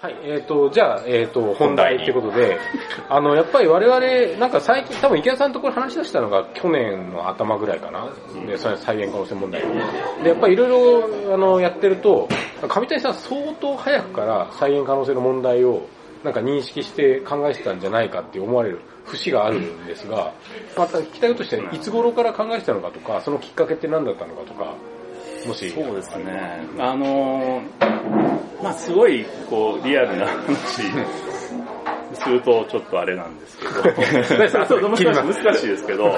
はい、えっ、と、じゃあ、えっ、と、本題ってことで、あの、やっぱり我々、なんか最近、多分池谷さんところ話し出したのが去年の頭ぐらいかな。で、それ再現可能性問題で、やっぱりいろいろ、あの、やってると、上谷さん相当早くから再現可能性の問題を、なんか認識して考えてたんじゃないかって思われる節があるんですが、また聞きたいことして、いつ頃から考えてたのかとか、そのきっかけって何だったのかとか、もし。そうですね。あのまあすごい、こう、リアルな話するとちょっとあれなんですけど、そう難しい難しいですけど、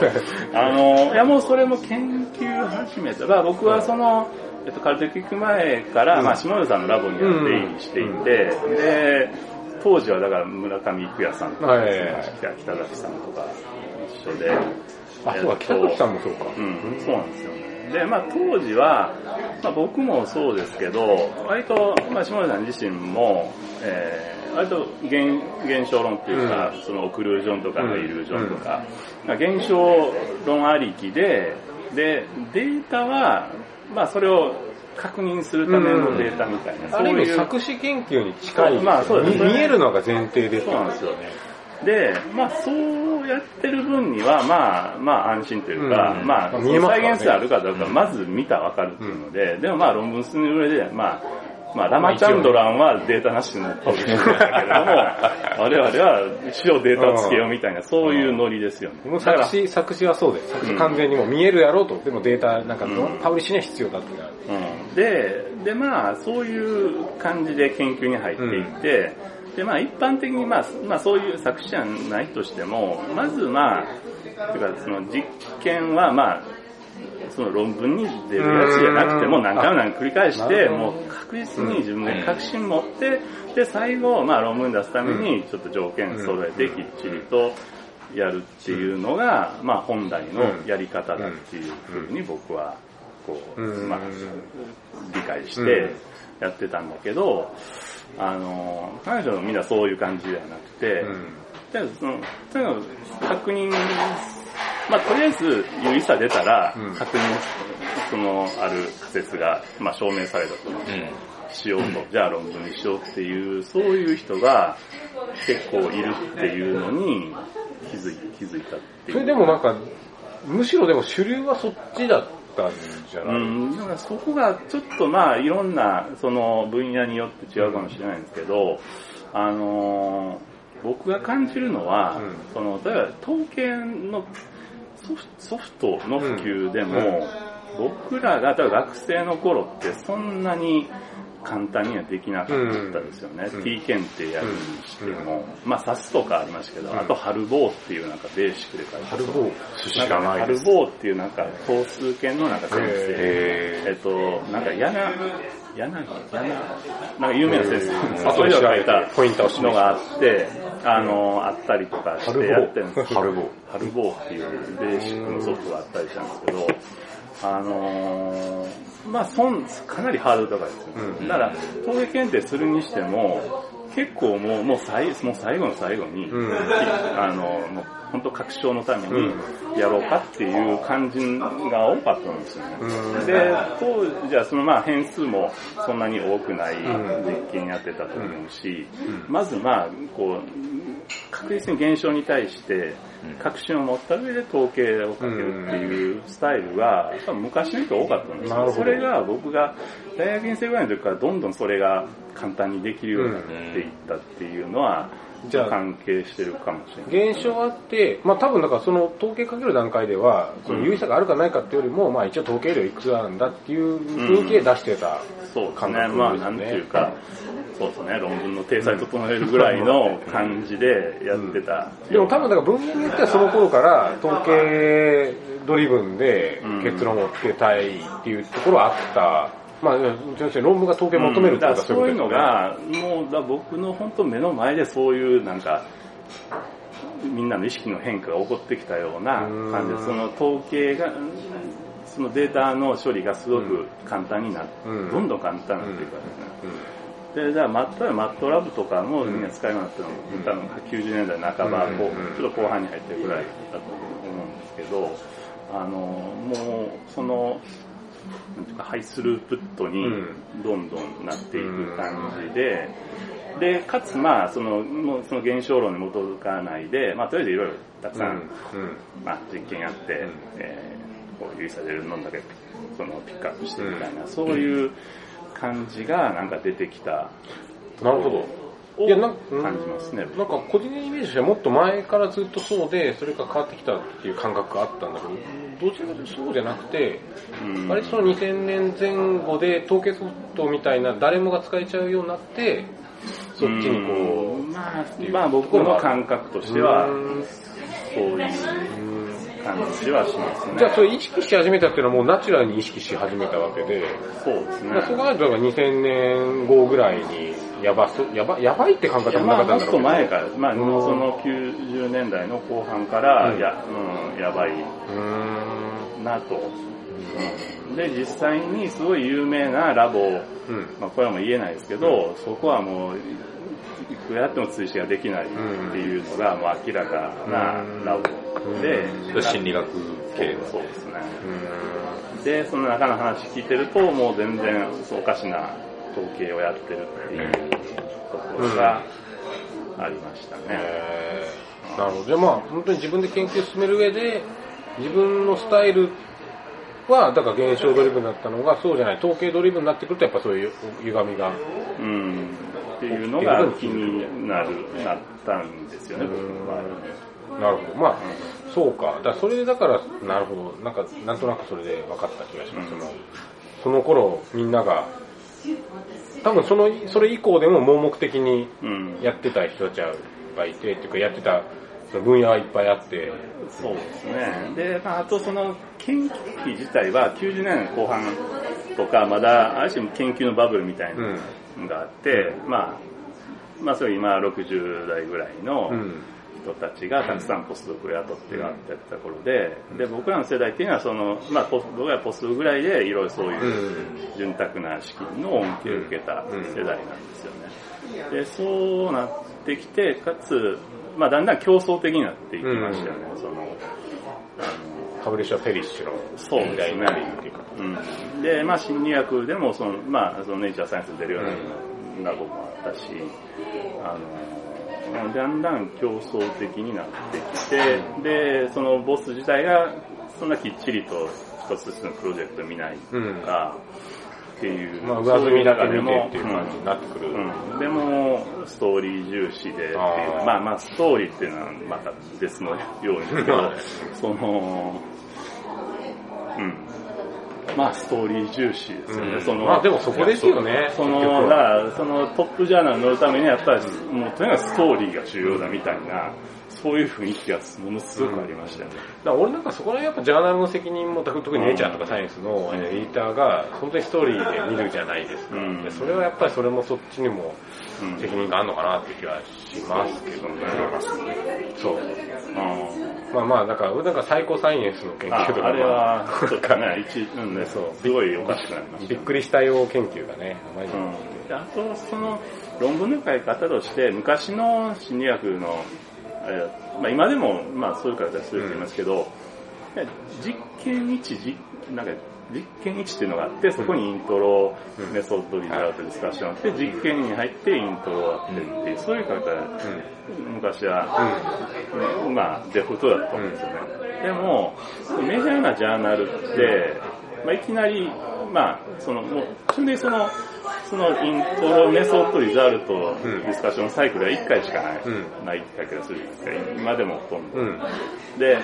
あのいやもうそれも研究始めた。まあ僕はその、えっと、カルテ聞く前から、まあ、下野さんのラボには出入りしていて、で、当時はだから村上育也さんとか、北崎さんとか一緒で。あ、そうか、北崎さんもそうか。うん、そうなんですよね。で、まあ当時は、まあ僕もそうですけど、割と、まあ下野さん自身も、えー、割と現現象論っていうか、うん、そのオクルージョンとかイルージョンとか、うん、現象論ありきで、で、データは、まあそれを確認するためのデータみたいな、うん、そういう。作詞研究に近い、まあそうですね。見えるのが前提でそうなんですよね。で、まあそうやってる分には、まあ、まあ安心というか、うん、まあ、再現性あるかどうか、まず見たらわかるっていうので、うん、でもまあ論文進む上で、まあ、まあ、ラマチャンドランはデータなしのパブリッシュだけれども、我々は一応データをつけようみたいな、そういうノリですよね。もう作詞、作詞はそうです。作詞完全にも見えるやろうと、でもデータなんか、パブリッシュには必要だってうん、で、でまあ、そういう感じで研究に入っていって、で、まあ一般的にまあ、まあそういう作詞じゃないとしても、まずまあ、てかその実験はまあ、その論文に出るやつじゃなくても何回も何回繰り返して、もう確実に自分で確信持って、で、最後、まあ論文出すためにちょっと条件揃えてきっちりとやるっていうのが、まあ本来のやり方だっていうふうに僕は、こう、まあ、理解してやってたんだけど、あの、彼女のみんなそういう感じではなくて、うん、その、とにかく確認、まあとりあえず有意差出たら、確認、その、ある仮説が、まあ証明されたと。しようと、じゃあ論文にしようっていう、そういう人が結構いるっていうのに気づい気づいたっていう。それでもなんか、むしろでも主流はそっちだったんじゃない？うん、だからそこがちょっとまあいろんなその分野によって違うかもしれないんですけど、あのー、僕が感じるのは、うん、その、例えば統計のソフトの普及でも、うん、僕らが学生の頃ってそんなに簡単にはできなかったですよね。うん、T 検定やるにしても、うん、まあ、SAS すとかありましたけど、うん、あと、春棒っていうなんかベーシックで書いて春棒知らない春棒っていうなんか、等数検のなんか先生、えっと、なんか、柳、柳、柳、なんか有名な先生、あとで書いたポイントのがあって、あの、あったりとかしてやってるんですけど、春棒。春棒っていうベーシックのソフトがあったりしたんですけど、あのー、まあ、そん、かなりハードル高いですよ、うん、だから、登下検定するにしても、結構もう、もう最、もう最後の最後に、うん、あの、もう本当確証のためにやろうかっていう感じが多かったんですよね。うん、で、当時はそのまあ変数もそんなに多くない実験やってたと思うし、まずまあ、こう、確実に現象に対して確信を持った上で統計をかけるっていうスタイルが、昔の人多かったんですよ。それが僕が大学院生ぐらいの時からどんどんそれが簡単にできるようになっていったっていうのは、じゃあ関係してるかもしれない。現象あって、まあ多分だからその統計かける段階では、その有意差があるかないかっていうよりも、まあ一応統計量いくつなんだっていう雰囲気で出してたそうですね。まあなんていうか、そうですね、論文の体裁整えるぐらいの感じでやってた。でも多分だから分野によってはその頃から統計ドリブンで結論をつけたいっていうところはあった。まあ、論文が統計求めるってことはそういうのが、もうだ僕の本当目の前でそういうなんか、みんなの意識の変化が起こってきたような感じで、その統計が、そのデータの処理がすごく簡単になって、どんどん簡単になっていくわけですね。で、じゃあ、マットマットラブとかもみんな使いようになったのも、多分90年代半ば、こうちょっと後半に入ってるぐらいだと思うんですけど、あの、もう、その、なんていうか、ハイスループットにどんどんなっていく感じで、で、かつ、まあ、その、もうその現象論に基づかないで、まあ、とりあえずいろいろたくさん、うんまあ、実験やって、ん。えーこう、有意差出るのだけ、その、ピックアップしてみたいな、そういう感じが、なんか出てきた、なるほど。をいやなん感じますね。なんか個人的にイメージとしてはもっと前からずっとそうで、それが変わってきたっていう感覚があったんだけど、どちらかというとそうじゃなくて、うん。割とその2000年前後で統計ソフトみたいな誰もが使えちゃうようになって、そっちにこうん。まあまあ僕の感覚としてはう、ん。そういう感じはしますね。じゃあそれ意識し始めたっていうのはもうナチュラルに意識し始めたわけで、そうですね。そこはだから2000年後ぐらいにやばそ、やば、やばいって感覚もなかまあ、もったんだろうけど前から、まあ、うんその90年代の後半から、うんいや、うん、やばいうーん。なと。うんで、実際にすごい有名なラボ、うん。まあ、これはもう言えないですけど、そこはもう、いくらやっても追試ができないっていうのが、もう明らかなラボで、うん心理学系の。そうですね。うで、その中の話聞いてると、もう全然おかしな統計をやってるっていうところがありましたね。えーなるほど。じゃあまあ、本当に自分で研究を進める上で、自分のスタイルは、だから現象ドリブンだったのが、そうじゃない、統計ドリブンになってくると、やっぱそういう歪みが。うん。っていうのが気になる、なったんですよね、僕の場合はね。なるほど。まあ、そうか。だからそれでだから、なるほど。なんか、なんとなくそれで分かった気がします。うんそのその頃、みんなが、多分その、それ以降でも盲目的にうん。やってた人たちはいっぱいいて、っていうか、やってた分野はいっぱいあって、そうですね。で、まあ、あとその研究費自体は90年後半とか、まだある種研究のバブルみたいなのがあって、まあ、まあそれ今60代ぐらいのうん。人たちがたくさんポスドクを雇ってやってた頃で、で、僕らの世代っていうのはその、まあ僕らはポスドクぐらいでいろいろそういう潤沢な資金の恩恵を受けた世代なんですよね。で、そうなってきて、かつ、まあだんだん競争的になっていきましたよね、その、あパブリッシャー・ペリッシュのそうですね。時代になりっていうか。の、うん。で、まあ心理学でもその、まあそのネイチャーサイエンスに出るようなラボもあったし、あの、だんだん競争的になってきて、で、そのボス自体がそんなきっちりと一つずつのプロジェクト見ないとか、っていう、まあ、上積みだけ見てもっていう感じになってくる。うん、でも、ストーリー重視でっていうまあまあ、ストーリーっていうのはまた別のようにですけど、その、うん。まあ、ストーリー重視ですよね。うん。そのまあでもそこですよねその、はだから、そのトップジャーナルに乗るためにはやっぱり、もうとにかくストーリーが重要だみたいな、そういう雰囲気がものすごくありましたよね。だ俺なんかそこら辺やっぱジャーナルの責任も特にネイチャーとかサイエンスのえーエディターが本当にストーリーで見るじゃないですか。うんでそれはやっぱりそれもそっちにもうん責任があるのかなって気はしますけどね。そう。まあまあ、だから、俺なんかサイコサイエンスの研あ究とかあれは、ちょっ一、うんね、そうすごいおかしくなりましたびっ。くりしたよ研究がね、あまりあと、その論文の書き方として、昔の心理学の、えーまあ、今でも、まあ、そういう書き方すると言いますけど、実験1、実なんか実験1っていうのがあって、そこにイントロ、うんメソッド、リザルト、ディスカッションあって、実験に入ってイントロあってっていう、そういう方、昔は、まあ、デフォルトだったんですよね。でも、メジャーなジャーナルって、まあ、いきなり、まあ、その、もう、基本的にその、そのイントロ、メソッド、リザルト、うん。ディスカッションサイクルは1回しかない、うん。ないって気がする。んですけど、今でもほとんど。うん。で、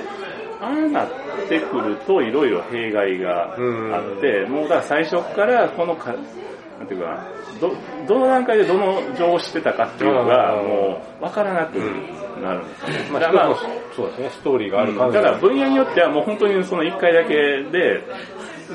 ああなってくるといろいろ弊害があって、もうだから最初からこのか、なんていうかな、ど、どの段階でどの情報を知ってたかっていうのがうん。もう分からなくなるんですよね。まあ、だからまあそうですね、ストーリーがあるうん。感じだから分野によってはもう本当にその1回だけで、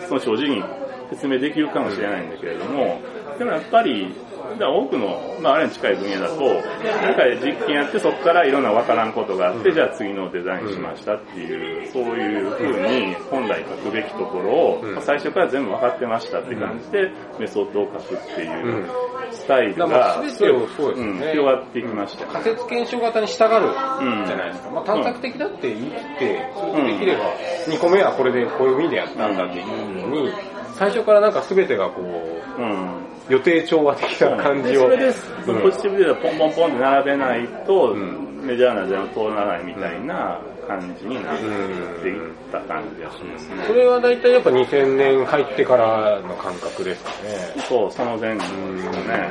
その正直に説明できるかもしれないんだけれども、でもやっぱり、多くの、まああれに近い分野だと、なんか実験やってそこからいろんなわからんことがあって、じゃあ次のデザインしましたっていう、そういう風に本来書くべきところを、うん。まあ最初から全部分かってましたって感じで、メソッドを書くっていううん。スタイルが、そうですよね。ん広がっていきました。よね。仮説検証型に従ううんじゃないですか。まあ探索的だって言い切って、それでできれば、2個目はこれでこういう意味でやったんだっていうのに、最初からなんか全てがこう、うん。予定調和的な感じを。でそれです、うんポジティブでポンポンポンって並べないと、うんメジャーなジャン通らないみたいな感じになっていった感じがしますね。それは大体やっぱ2000年入ってからの感覚ですかね。そう、その前後ですね。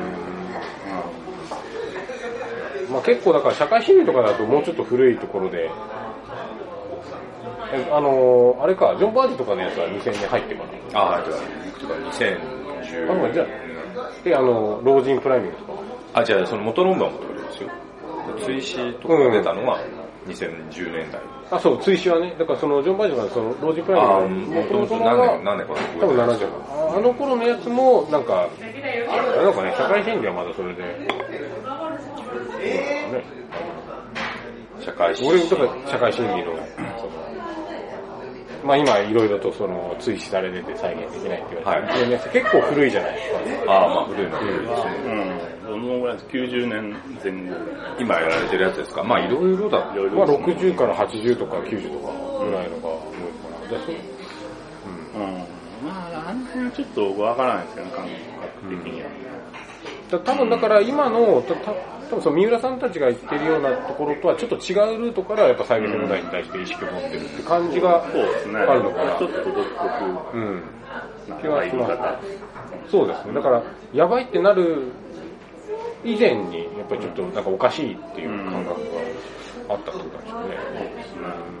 まあ結構だから社会主義とかだともうちょっと古いところで、えあのーあれか、ジョン・バージとかのやつは2000年入ってから。ああ、じゃあ、とか2010あ、まあじゃあ、え、あの、老人プライミングとか。あ、じゃあ、その元論文は元論ですよ。追試とかが出たのが2010年代。あ、そう、追試はね。だからその、ジョン・バージがその、老人プライミングのもともと元々は何年、何年か多分70年。ああの頃のやつも、なんか、あれなんかね、社会主義はまだそれで、ね。社会史。俺、だから社会主義の、その、まあ今いろいろとその、追試されてて再現できないって言われてる、ね結構古いじゃないですか。ああ、まあ古いのは古いですね。うん。どのぐらいです ?90 年前後。今やられてるやつですかまあいろいろだ。まあ60から80とか90とかぐらいのが多いかな。じゃあそううん。まあ、あの辺はちょっと僕わからないですけどね、感覚的には。だ多分だから今の、たた多分その三浦さんたちが言ってるようなところとはちょっと違うルートからやっぱ再現問題に対して意識を持ってるって感じがそうですね。あるのかなちょ。っと独特うん。な気はします。そうですね。だから、やばいってなる以前に、やっぱりちょっとなんかおかしいっていう感覚があったってことなんでしょうね。そうですね。